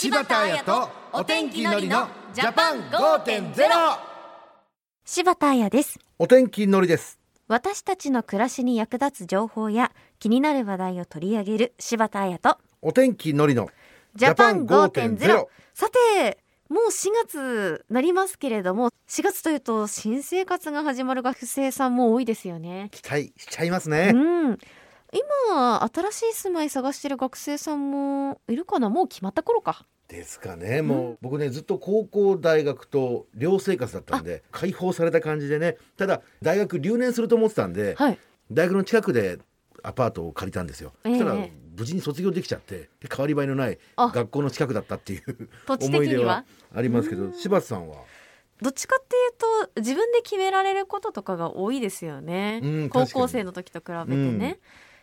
柴田彩とお天気のりのジャパン5.0柴田彩です。お天気のりです。私たちの暮らしに役立つ情報や気になる話題を取り上げる柴田彩とお天気のりのジャパン5.0さてもう4月なりますけれども4月というと新生活が始まる学生さんも多いですよね。期待しちゃいますね、うん今新しい住まい探してる学生さんもいるかな？もう決まった頃か。ですかね。もう僕ねずっと高校大学と寮生活だったんで解放された感じでね。ただ大学留年すると思ってたんで、はい。大学の近くでアパートを借りたんですよ、ええ。そしたら無事に卒業できちゃってで変わり映えのないあ。学校の近くだったっていう思い出はありますけど柴田さんは？どっちかっていうと自分で決められることとかが多いですよね、うん高校生の時と比べてね、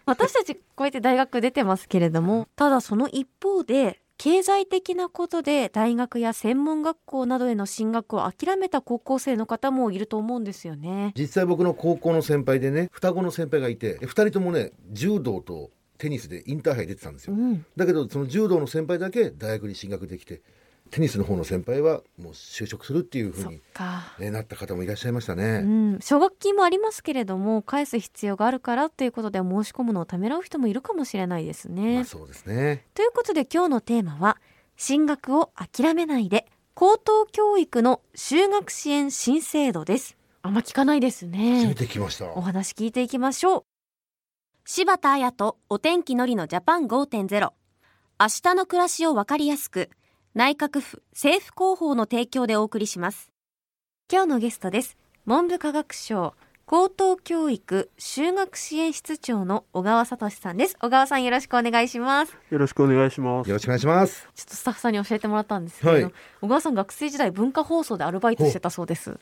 私たちこうやって大学出てますけれどもただその一方で経済的なことで大学や専門学校などへの進学を諦めた高校生の方もいると思うんですよね。実際僕の高校の先輩でね双子の先輩がいて2人ともね柔道とテニスでインターハイ出てたんですよ、うん。だけどその柔道の先輩だけ大学に進学できてテニスの方の先輩はもう就職するっていうふうに、かね、なった方もいらっしゃいましたうね、ん、奨学金もありますけれども返す必要があるからということで申し込むのをためらう人もいるかもしれないですね。まあそうですねということで今日のテーマは進学を諦めないで高等教育の修学支援新制度です。あんま聞かないですね。て聞きました、お話聞いていきましょう。柴田彩とお天気のりのジャパン5.0明日の暮らしをわかりやすく内閣府政府広報の提供でお送りします。今日のゲストです。文部科学省高等教育修学支援室長の小川聡さんです。小川さんよろしくお願いします。よろしくお願いしますよ。ろしくお願いしますちょっとスタッフさんに教えてもらったんですけど、はい小川さん学生時代文化放送でアルバイトしてたそうです。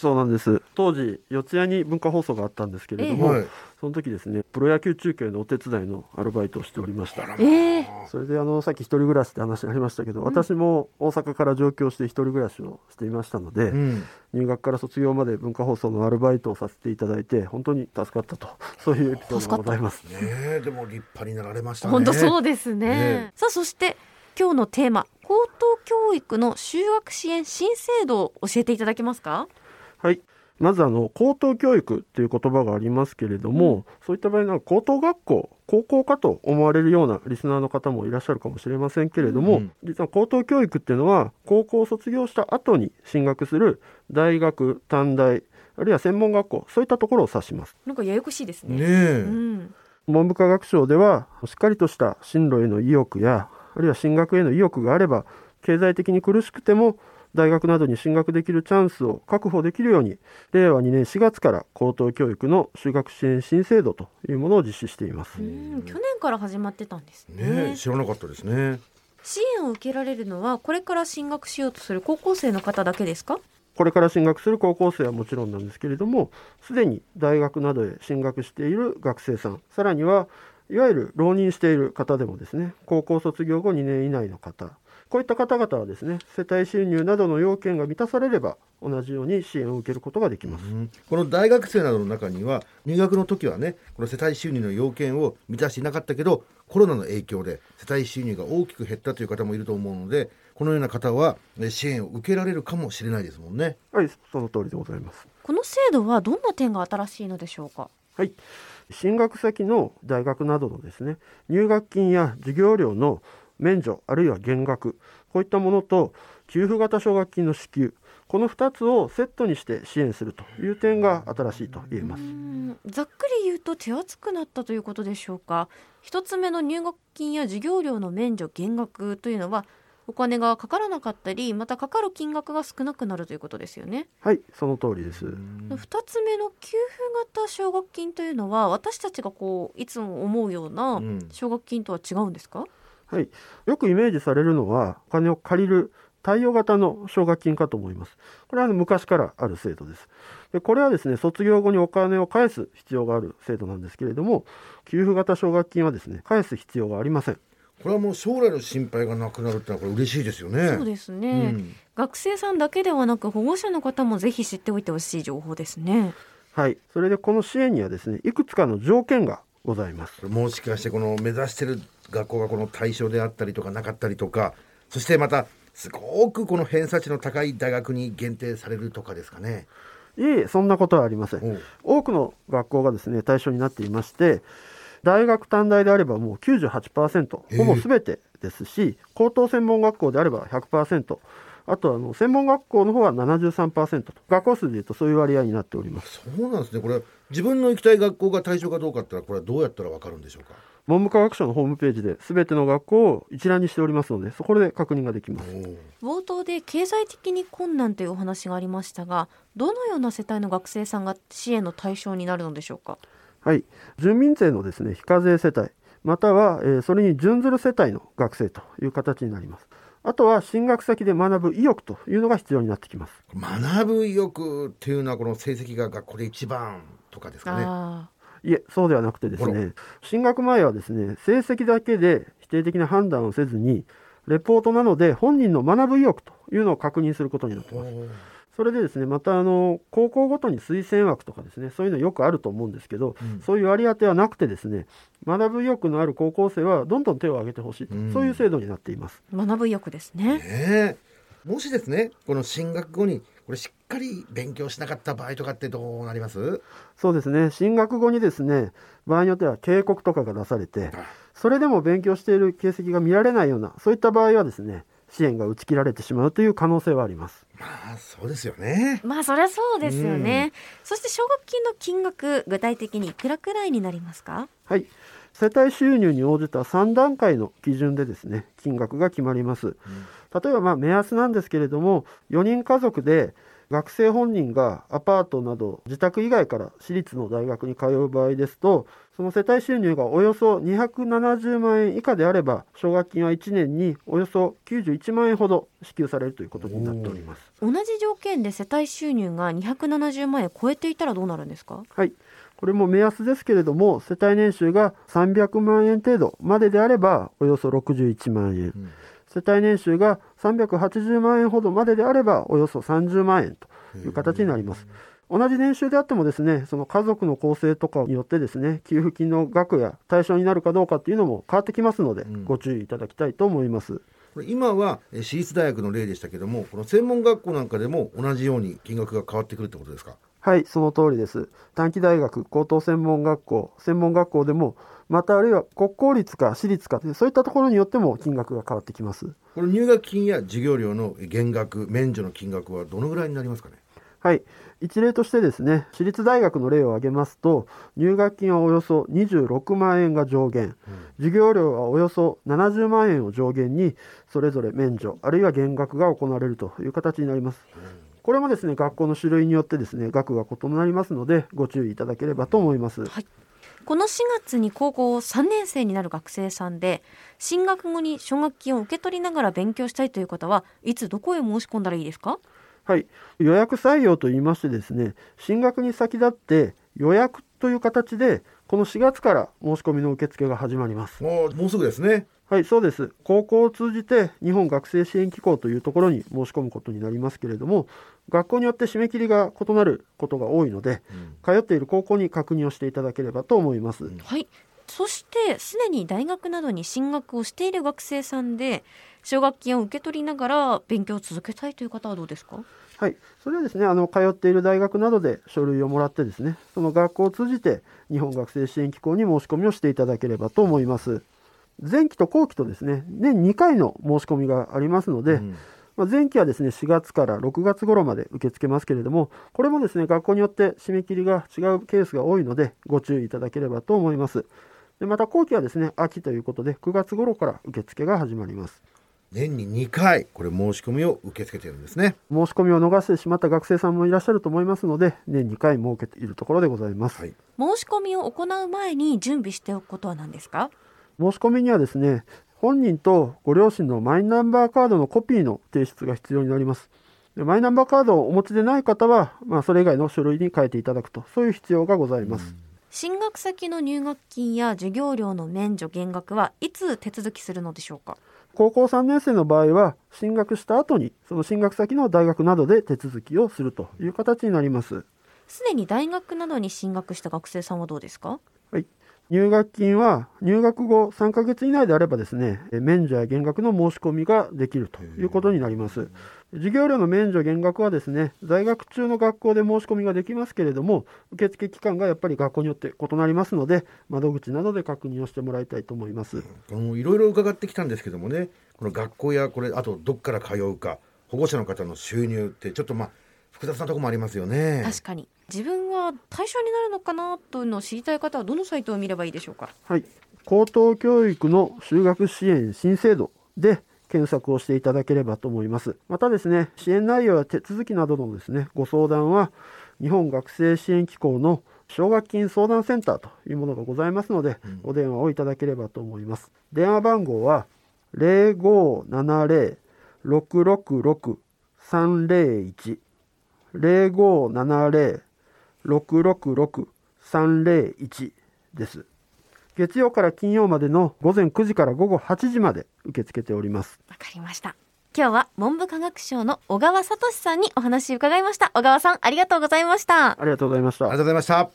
そうなんです。当時四谷に文化放送があったんですけれども、はいその時ですね、プロ野球中継のお手伝いのアルバイトをしておりました。ええそれであのさっき一人暮らしって話ありましたけど、私も大阪から上京して一人暮らしをしていましたので、うん入学から卒業まで文化放送のアルバイトをさせていただいて本当に助かったと そういうエピソードがございます。ねえでも立派になられましたね本当そうですね。ねさあそして今日のテーマ高等教育の修学支援新制度を教えていただけますか？はい。まずあの高等教育という言葉がありますけれども、そういった場合の高等学校高校かと思われるようなリスナーの方もいらっしゃるかもしれませんけれども、うん実は高等教育っていうのは高校を卒業した後に進学する大学短大あるいは専門学校そういったところを指しますなんかややこしいですね。ねえ、うん。文部科学省ではしっかりとした進路への意欲やあるいは進学への意欲があれば経済的に苦しくても大学などに進学できるチャンスを確保できるように令和2年4月から高等教育の修学支援新制度というものを実施していますうん去年から始まってたんですね。ねえ知らなかったですね支援を受けられるのはこれから進学しようとする高校生の方だけですか？これから進学する高校生はもちろんなんですけれどもすでに大学などへ進学している学生さんさらにはいわゆる浪人している方でもですね高校卒業後2年以内の方こういった方々はですね世帯収入などの要件が満たされれば同じように支援を受けることができます、うんこの大学生などの中には入学の時はねこの世帯収入の要件を満たしていなかったけどコロナの影響で世帯収入が大きく減ったという方もいると思うのでこのような方はえ支援を受けられるかもしれないですもんね。はいその通りでございますこの制度はどんな点が新しいのでしょうか？はい。進学先の大学などのですね入学金や授業料の免除あるいは減額こういったものと給付型奨学金の支給この2つをセットにして支援するという点が新しいと言えます。ざっくり言うと手厚くなったということでしょうか。一つ目の入学金や授業料の免除減額というのはお金がかからなかったりまたかかる金額が少なくなるということですよね。はいその通りです。二つ目の給付型奨学金というのは私たちがこういつも思うようなうん。奨学金とは違うんですか、はい。よくイメージされるのはお金を借りる貸与型の奨学金かと思います。これは昔からある制度です。でこれはですね卒業後にお金を返す必要がある制度なんですけれども給付型奨学金はですね返す必要がありませんこれはもう将来の心配がなくなるってのはこれ嬉しいですよね。そうですうね、ん。学生さんだけではなく保護者の方もぜひ知っておいてほしい情報ですね。はい。それでこの支援にはですねいくつかの条件がございます。もしかしてこの目指してる学校がこの対象であったりとかなかったりとかそしてまたすごくこの偏差値の高い大学に限定されるとかですかね。いえいえそんなことはありません。多くの学校がですね対象になっていまして大学短大であればもう98%ええほぼ全てですし、高等専門学校であれば100%あとあの専門学校の方は73%と学校数でいうとそういう割合になっております。そうなんですね。これ自分の行きたい学校が対象かどうかってのはこれはどうやったらわかるんでしょうか？文部科学省のホームページで全ての学校を一覧にしておりますのでそこで確認ができます。冒頭で経済的に困難というお話がありましたがどのような世帯の学生さんが支援の対象になるのでしょうか？はい、住民税のですね非課税世帯または、えーそれに準ずる世帯の学生という形になります。あとは進学先で学ぶ意欲というのが必要になってきます。学ぶ意欲っていうのはこの成績が学校で一番とかですかね。あいえそうではなくてですね進学前はですね成績だけで否定的な判断をせずにレポートなので本人の学ぶ意欲というのを確認することになってますそれでですねまたあの高校ごとに推薦枠とかですねそういうのよくあると思うんですけど、うん。そういう割り当てはなくてですね学ぶ意欲のある高校生はどんどん手を挙げてほしいと、うん。そういう制度になっています。ー学ぶ意欲ですね。ねえ。もしですねこの進学後にこれしっかり勉強しなかった場合とかってどうなります？そうですね。進学後にですね場合によっては警告とかが出されてそれでも勉強している形跡が見られないようなそういった場合はですね支援が打ち切られてしまうという可能性はありますまあそうですよね。まあそりゃそうですよね、そして奨学金の金額具体的にいくらくらいになりますか？はい。世帯収入に応じた3段階の基準でですね金額が決まります、例えばまあ目安なんですけれども4人家族で学生本人がアパートなど自宅以外から私立の大学に通う場合ですとその世帯収入がおよそ270万円以下であれば奨学金は1年におよそ91万円ほど支給されるということになっております同じ条件で世帯収入が270万円超えていたらどうなるんですか？はい。これも目安ですけれども、世帯年収が300万円程度までであれば、およそ61万円。ん世帯年収が380万円ほどまでであれば、およそ30万円という形になります。同じ年収であってもですね、その家族の構成とかによってですね、給付金の額や対象になるかどうかっていうのも変わってきますので、んご注意いただきたいと思います。これ今はえ私立大学の例でしたけどもこの専門学校なんかでも同じように金額が変わってくるってことですか？はい、その通りです。短期大学、高等専門学校、専門学校でも、またあるいは国公立か私立か、そういったところによっても金額が変わってきます。これ入学金や授業料の減額免除の金額はどのぐらいになりますかね？はい、一例としてですね、私立大学の例を挙げますと、入学金はおよそ26万円が上限、授業料はおよそ70万円を上限に、それぞれ免除、あるいは減額が行われるという形になります。これもですね、学校の種類によってですね、額が異なりますので、ご注意いただければと思います。この4月に高校3年生になる学生さんで進学後に奨学金を受け取りながら勉強したいという方はいつどこへ申し込んだらいいですか？はい、予約採用といいましてですね、進学に先立って予約という形で、この4月から申し込みの受付が始まります。もうもうすぐですねはい、そうです。高校を通じて日本学生支援機構というところに申し込むことになりますけれども、学校によって締め切りが異なることが多いので、通っている高校に確認をしていただければと思います。はいそしてすでに大学などに進学をしている学生さんで奨学金を受け取りながら勉強を続けたいという方はどうですか？はい、それはですね、あの通っている大学などで書類をもらってですね、その学校を通じて日本学生支援機構に申し込みをしていただければと思います。前期と後期とですね、年2回の申し込みがありますので、んまあ、前期はですね4月から6月頃まで受け付けますけれども、これもですね学校によって締め切りが違うケースが多いので、ご注意いただければと思います。でまた後期はですね秋ということで9月頃から受付が始まります。年に2回これ申し込みを受け付けてるんですね申し込みを逃してしまった学生さんもいらっしゃると思いますので、年2回設けているところでございます。はい申し込みを行う前に準備しておくことは何ですか？申し込みにはですね、本人とご両親のマイナンバーカードのコピーの提出が必要になります。でマイナンバーカードをお持ちでない方は、まあ、それ以外の書類に書いていただくと、そういう必要がございます。進学先の入学金や授業料の免除減額はいつ手続きするのでしょうか？高校3年生の場合は、進学した後に、その進学先の大学などで手続きをするという形になります。すでに大学などに進学した学生さんはどうですか？はい。入学金は入学後3ヶ月以内であればですね、免除や減額の申し込みができるということになります。授業料の免除減額はですね、在学中の学校で申し込みができますけれども、受付期間がやっぱり学校によって異なりますので、窓口などで確認をしてもらいたいと思います。いろいろ伺ってきたんですけどもね、この学校やこれあとどっから通うか、保護者の方の収入ってちょっとまあ複雑なところもありますよね。確かに。自分は対象になるのかなというのを知りたい方はどのサイトを見ればいいでしょうか？はい。高等教育の修学支援新制度で検索をしていただければと思います。またですね、支援内容や手続きなどのですね、ご相談は、日本学生支援機構の奨学金相談センターというものがございますので、うん、お電話をいただければと思います。電話番号は0570-666-301 0570-666-301です。月曜から金曜までの午前9時から午後8時まで受け付けております。わかりました。今日は文部科学省の小川聡さんにお話伺いました。小川さん、ありがとうございました。ありがとうございました。ありがとうございました。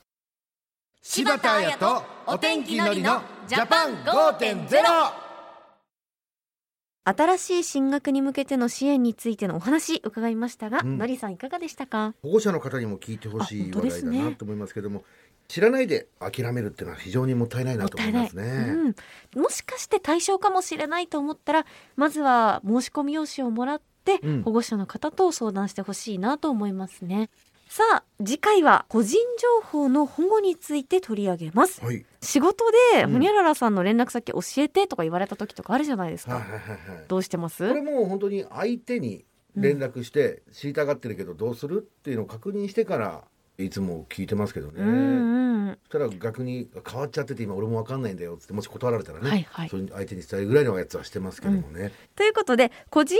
柴田彩とお天気のりのジャパン5.0新しい進学に向けての支援についてのお話伺いましたが、うん、のりさんいかがでしたか？保護者の方にも聞いてほしい話題だなと思いますけども、ね、知らないで諦めるっていうのは非常にもったいないなと思いますね、うん、もしかして対象かもしれないと思ったらまずは申し込み用紙をもらって、うん、保護者の方と相談してほしいなと思いますねさあ次回は個人情報の保護について取り上げます、はい、仕事でホニャララさんの連絡先教えてとか言われた時とかあるじゃないですか、はいはいはい、どうしてます？これもう本当に相手に連絡して知りたがってるけどどうするっていうのを確認してからいつも聞いてますけどね、うんうん、そしたら逆に変わっちゃってて今俺も分かんないんだよってもし断られたらね、はいはい、そ相手に伝えるぐらいのやつはしてますけどもね。うん、ということで個人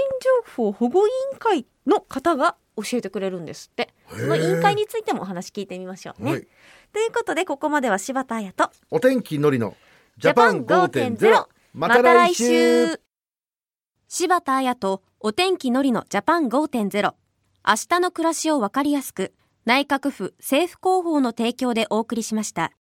情報保護委員会の方が教えてくれるんですって。その委員会についてもお話聞いてみましょうね。はい、ということでここまでは柴田彩とお天気のりのジャパン5.0また来週。柴田彩とお天気のりのジャパン5.0明日の暮らしをわかりやすく内閣府政府広報の提供でお送りしました。